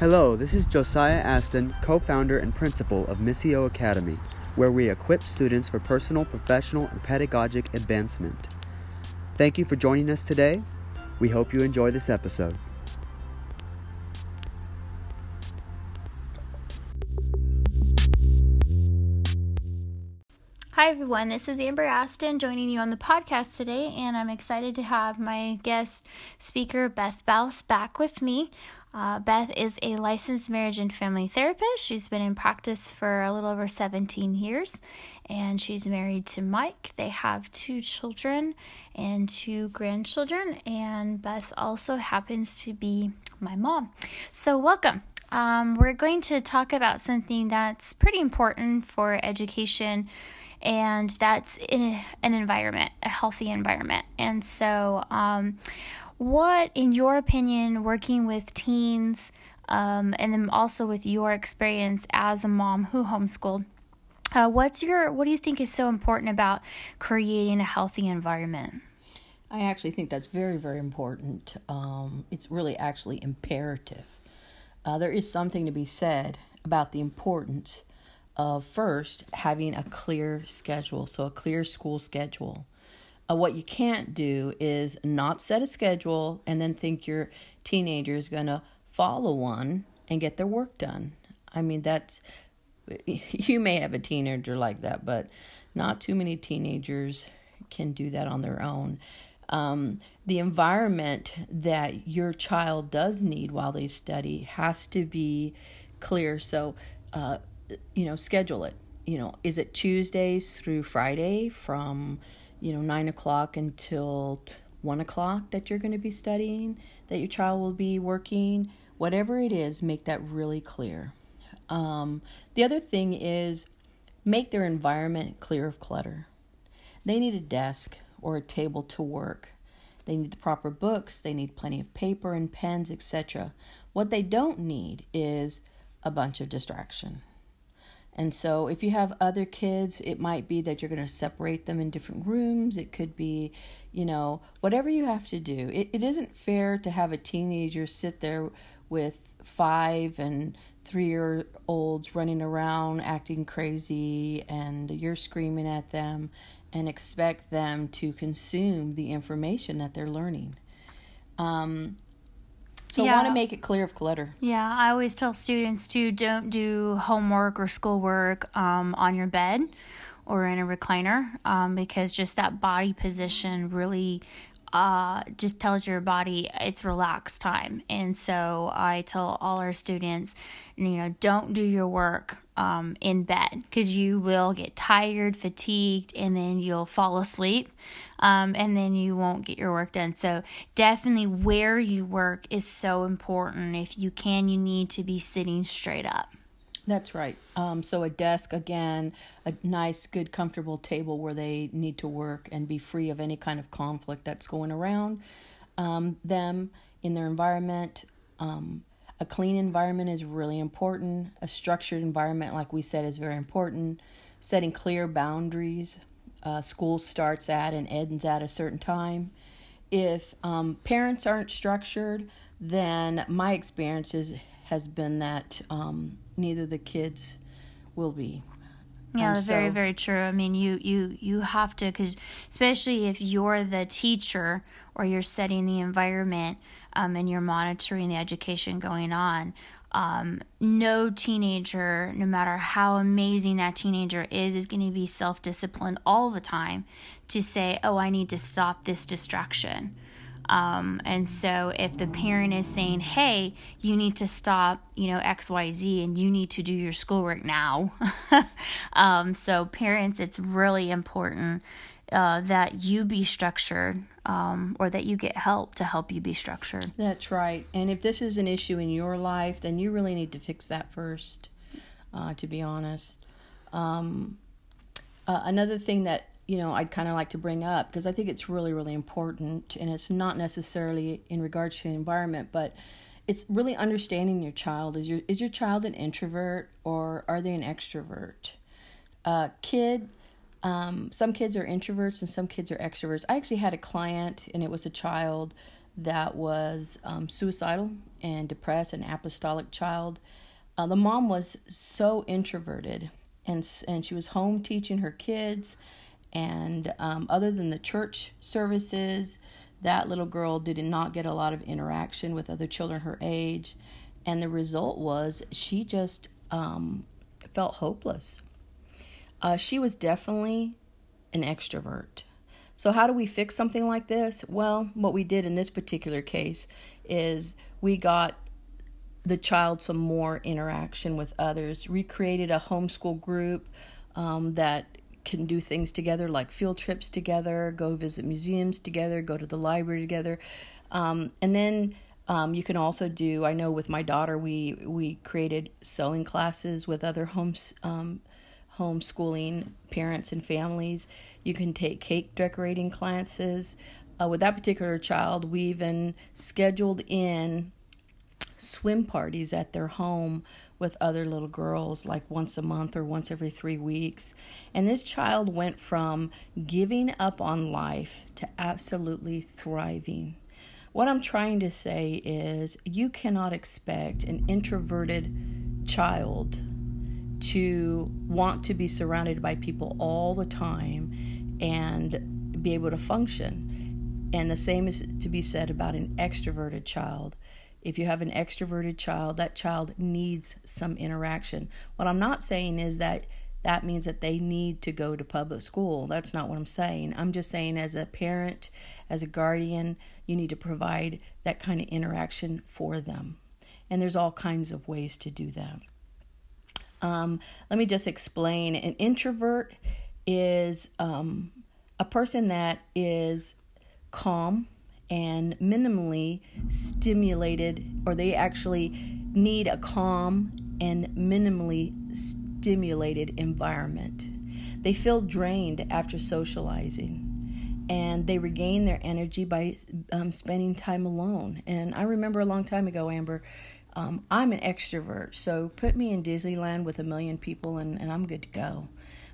Hello, this is Josiah Aston, co founder and principal of Missio Academy, where we equip students for personal, professional, and pedagogic advancement. Thank you for joining us today. We hope you enjoy this episode. Everyone. This is Amber Aston joining you on the podcast today, and I'm excited to have my guest speaker, Beth Baus, back with me. Uh, Beth is a licensed marriage and family therapist. She's been in practice for a little over 17 years, and she's married to Mike. They have two children and two grandchildren, and Beth also happens to be my mom. So, welcome. Um, we're going to talk about something that's pretty important for education and that's in an environment, a healthy environment. And so, um, what, in your opinion, working with teens, um, and then also with your experience as a mom who homeschooled, uh, what's your what do you think is so important about creating a healthy environment? I actually think that's very, very important. Um, it's really actually imperative. Uh, there is something to be said about the importance of first having a clear schedule, so a clear school schedule. Uh, what you can't do is not set a schedule and then think your teenager is going to follow one and get their work done. I mean, that's you may have a teenager like that, but not too many teenagers can do that on their own. Um, the environment that your child does need while they study has to be clear. So, uh, you know, schedule it. You know, is it Tuesdays through Friday from, you know, nine o'clock until one o'clock that you're going to be studying, that your child will be working? Whatever it is, make that really clear. Um, the other thing is make their environment clear of clutter. They need a desk or a table to work. They need the proper books, they need plenty of paper and pens, etc. What they don't need is a bunch of distraction. And so, if you have other kids, it might be that you're going to separate them in different rooms. It could be, you know, whatever you have to do. It, it isn't fair to have a teenager sit there with five and three year olds running around acting crazy and you're screaming at them and expect them to consume the information that they're learning. Um, so yeah. I want to make it clear of clutter. Yeah, I always tell students to don't do homework or schoolwork um, on your bed or in a recliner um, because just that body position really uh, just tells your body it's relaxed time. And so I tell all our students, you know, don't do your work um, in bed because you will get tired, fatigued, and then you'll fall asleep. Um, and then you won't get your work done. So, definitely where you work is so important. If you can, you need to be sitting straight up. That's right. Um, so a desk again, a nice, good, comfortable table where they need to work and be free of any kind of conflict that's going around um, them in their environment. Um, a clean environment is really important. A structured environment, like we said, is very important. Setting clear boundaries. Uh, school starts at and ends at a certain time. If um, parents aren't structured, then my experience has been that um, neither the kids will be. Yeah, um, very very true. I mean, you you you have to because especially if you're the teacher or you're setting the environment um, and you're monitoring the education going on. Um, no teenager, no matter how amazing that teenager is, is going to be self disciplined all the time to say, "Oh, I need to stop this distraction." Um, and so if the parent is saying, hey, you need to stop, you know, XYZ and you need to do your schoolwork now. um, so, parents, it's really important uh, that you be structured um, or that you get help to help you be structured. That's right. And if this is an issue in your life, then you really need to fix that first, uh, to be honest. Um, uh, another thing that you know I'd kind of like to bring up because I think it's really really important and it's not necessarily in regards to the environment but it's really understanding your child. Is your is your child an introvert or are they an extrovert? Uh, kid um, some kids are introverts and some kids are extroverts. I actually had a client and it was a child that was um, suicidal and depressed, an apostolic child. Uh, the mom was so introverted, and and she was home teaching her kids, and um, other than the church services, that little girl did not get a lot of interaction with other children her age, and the result was she just um, felt hopeless. Uh, she was definitely an extrovert. So, how do we fix something like this? Well, what we did in this particular case is we got the child some more interaction with others, recreated a homeschool group um, that can do things together, like field trips together, go visit museums together, go to the library together. Um, and then um, you can also do. I know with my daughter, we we created sewing classes with other homes um, homeschooling parents and families. You can take cake decorating classes. Uh, with that particular child, we even scheduled in swim parties at their home with other little girls, like once a month or once every three weeks. And this child went from giving up on life to absolutely thriving. What I'm trying to say is, you cannot expect an introverted child to want to be surrounded by people all the time and be able to function. And the same is to be said about an extroverted child. If you have an extroverted child, that child needs some interaction. What I'm not saying is that that means that they need to go to public school. That's not what I'm saying. I'm just saying, as a parent, as a guardian, you need to provide that kind of interaction for them. And there's all kinds of ways to do that. Um, let me just explain. An introvert is um, a person that is calm and minimally stimulated, or they actually need a calm and minimally stimulated environment. They feel drained after socializing and they regain their energy by um, spending time alone. And I remember a long time ago, Amber, um, I'm an extrovert, so put me in Disneyland with a million people and, and I'm good to go.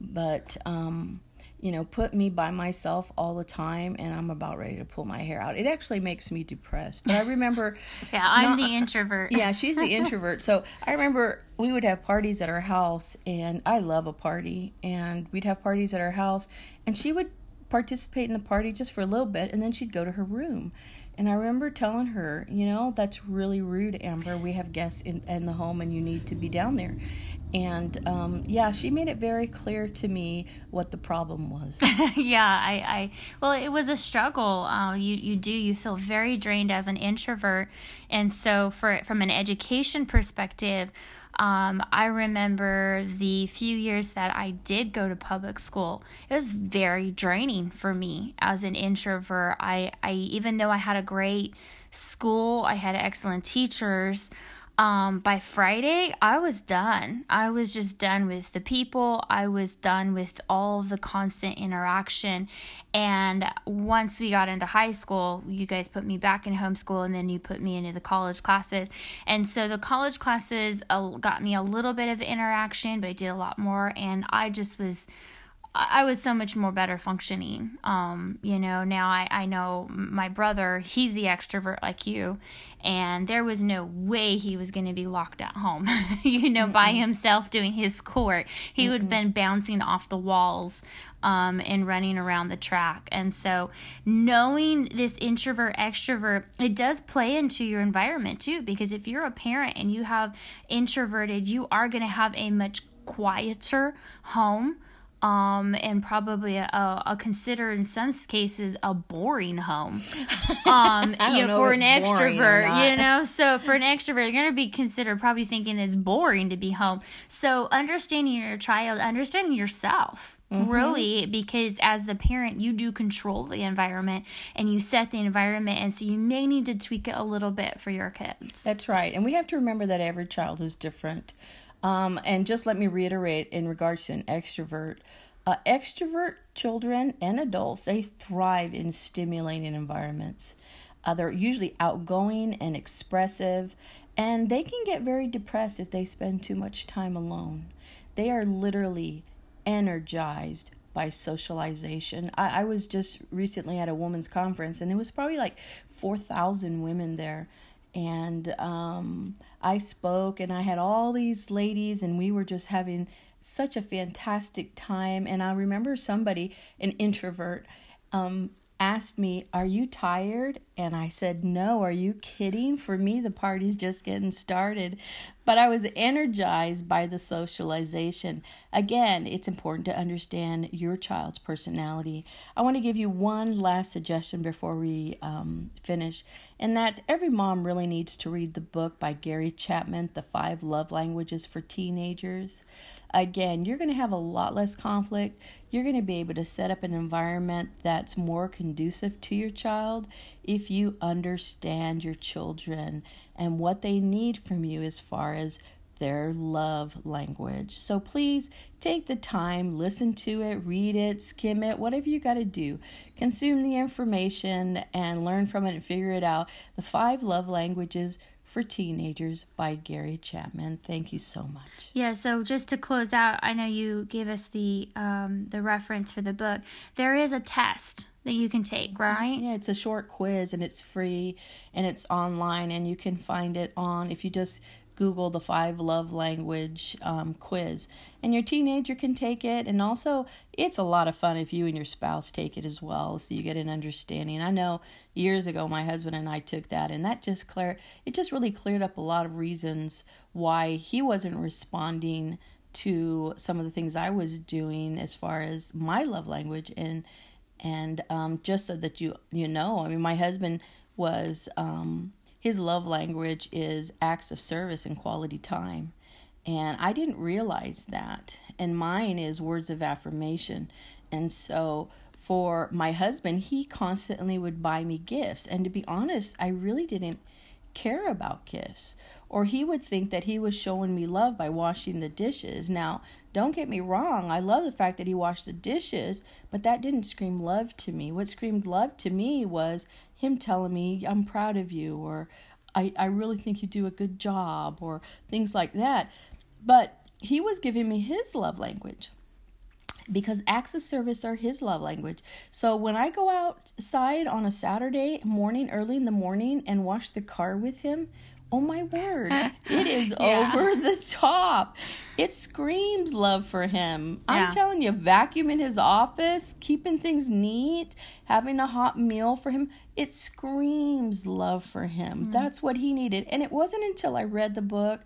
But um, you know, put me by myself all the time and I'm about ready to pull my hair out. It actually makes me depressed. But I remember Yeah, I'm not, the introvert. yeah, she's the introvert. So I remember we would have parties at our house and I love a party and we'd have parties at our house and she would participate in the party just for a little bit and then she'd go to her room. And I remember telling her, you know, that's really rude, Amber. We have guests in, in the home and you need to be down there and um, yeah, she made it very clear to me what the problem was. yeah, I, I, well, it was a struggle. Uh, you, you do, you feel very drained as an introvert, and so for from an education perspective, um, I remember the few years that I did go to public school. It was very draining for me as an introvert. I, I even though I had a great school, I had excellent teachers um, by Friday, I was done. I was just done with the people. I was done with all the constant interaction. And once we got into high school, you guys put me back in homeschool and then you put me into the college classes. And so the college classes uh, got me a little bit of interaction, but I did a lot more. And I just was I was so much more better functioning. Um, you know, now I, I know my brother, he's the extrovert like you, and there was no way he was going to be locked at home, you know, mm by himself doing his court. He mm would have been bouncing off the walls um, and running around the track. And so, knowing this introvert extrovert, it does play into your environment too, because if you're a parent and you have introverted, you are going to have a much quieter home um, and probably a, a, consider in some cases a boring home. Um, you know, know for an extrovert, you know, so for an extrovert, you're going to be considered probably thinking it's boring to be home. So understanding your child, understanding yourself. Mm-hmm. Really, because as the parent, you do control the environment and you set the environment, and so you may need to tweak it a little bit for your kids. That's right. And we have to remember that every child is different. Um, and just let me reiterate in regards to an extrovert. Uh, extrovert children and adults, they thrive in stimulating environments. Uh, they're usually outgoing and expressive, and they can get very depressed if they spend too much time alone. They are literally energized by socialization. I, I was just recently at a women's conference, and there was probably like 4,000 women there. And um, I spoke, and I had all these ladies, and we were just having such a fantastic time. And I remember somebody, an introvert, um, asked me, Are you tired? And I said, No, are you kidding? For me, the party's just getting started. But I was energized by the socialization. Again, it's important to understand your child's personality. I want to give you one last suggestion before we um, finish, and that's every mom really needs to read the book by Gary Chapman, The Five Love Languages for Teenagers. Again, you're going to have a lot less conflict. You're going to be able to set up an environment that's more conducive to your child if you understand your children and what they need from you as far as their love language. So please take the time, listen to it, read it, skim it, whatever you got to do. Consume the information and learn from it and figure it out. The five love languages for Teenagers by Gary Chapman. Thank you so much. Yeah, so just to close out, I know you gave us the um, the reference for the book. There is a test that you can take, right? Yeah, it's a short quiz and it's free and it's online and you can find it on if you just Google the five love language um, quiz, and your teenager can take it. And also, it's a lot of fun if you and your spouse take it as well, so you get an understanding. I know years ago my husband and I took that, and that just clear it just really cleared up a lot of reasons why he wasn't responding to some of the things I was doing as far as my love language and and um, just so that you you know, I mean, my husband was um, his love language is acts of service and quality time. And I didn't realize that. And mine is words of affirmation. And so for my husband, he constantly would buy me gifts. And to be honest, I really didn't care about gifts. Or he would think that he was showing me love by washing the dishes. Now, don't get me wrong, I love the fact that he washed the dishes, but that didn't scream love to me. What screamed love to me was him telling me, I'm proud of you, or I, I really think you do a good job, or things like that. But he was giving me his love language because acts of service are his love language. So when I go outside on a Saturday morning, early in the morning, and wash the car with him, oh my word, it is yeah. over the top. It screams love for him. Yeah. I'm telling you, vacuuming his office, keeping things neat, having a hot meal for him, it screams love for him. Mm. That's what he needed. And it wasn't until I read the book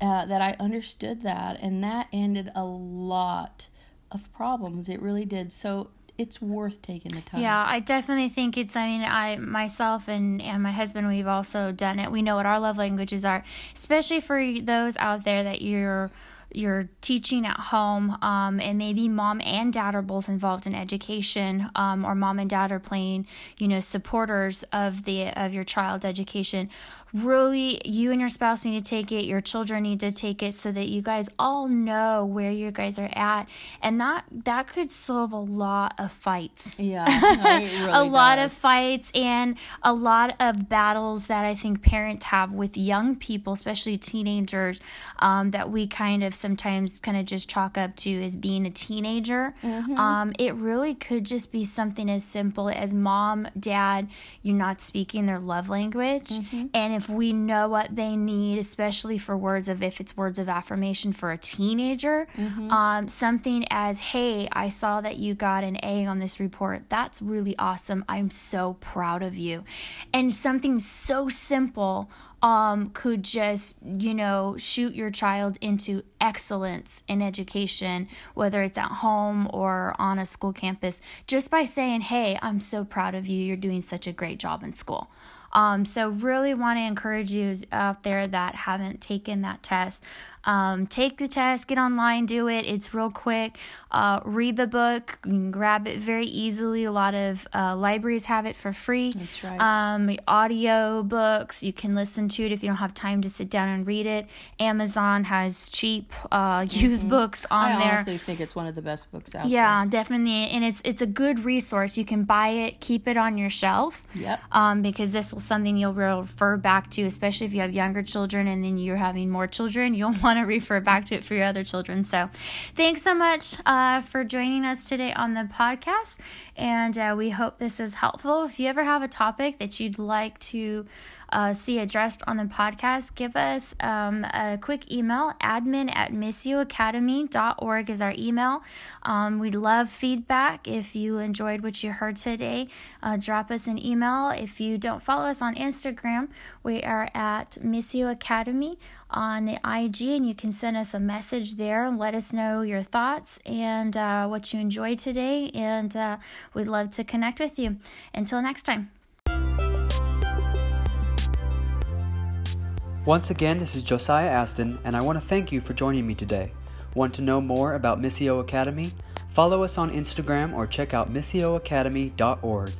uh, that I understood that, and that ended a lot of problems. It really did. So it's worth taking the time. Yeah, I definitely think it's. I mean, I myself and and my husband, we've also done it. We know what our love languages are, especially for those out there that you're you're teaching at home um, and maybe mom and dad are both involved in education um, or mom and dad are playing you know supporters of the of your child's education really you and your spouse need to take it your children need to take it so that you guys all know where you guys are at. And that that could solve a lot of fights. Yeah really a lot of fights and a lot of battles that i think parents have with young people especially teenagers um, that we kind of sometimes kind of just chalk up to as being a teenager. Mm-hmm. um, it really could just be something as simple as mom dad you're not speaking their love language. Mm-hmm. and if we know what they need, especially for words of if it's words of affirmation for a teenager, mm-hmm. um, something as, hey, I saw that you got an A on this report. That's really awesome. I'm so proud of you. And something so simple um, could just, you know, shoot your child into excellence in education, whether it's at home or on a school campus, just by saying, Hey, I'm so proud of you. You're doing such a great job in school. Um, so, really want to encourage you out there that haven't taken that test. Um, take the test, get online, do it. It's real quick. Uh, read the book, you can grab it very easily. A lot of uh, libraries have it for free. That's right. Um, audio books, you can listen to it if you don't have time to sit down and read it. Amazon has cheap uh, used mm-hmm. books on I there. I honestly think it's one of the best books out yeah, there. definitely, and it's it's a good resource. You can buy it, keep it on your shelf. Yep. Um, because this is something you'll refer back to, especially if you have younger children and then you're having more children. You'll want want to refer back to it for your other children. So, thanks so much uh, for joining us today on the podcast, and uh, we hope this is helpful. If you ever have a topic that you'd like to uh, see addressed on the podcast, give us um, a quick email. Admin at missioacademy.org is our email. Um, we'd love feedback. If you enjoyed what you heard today, uh, drop us an email. If you don't follow us on Instagram, we are at Missio Academy on the IG, and you can send us a message there and let us know your thoughts and uh, what you enjoyed today. And uh, we'd love to connect with you. Until next time. Once again, this is Josiah Aston, and I want to thank you for joining me today. Want to know more about Missio Academy? Follow us on Instagram or check out missioacademy.org.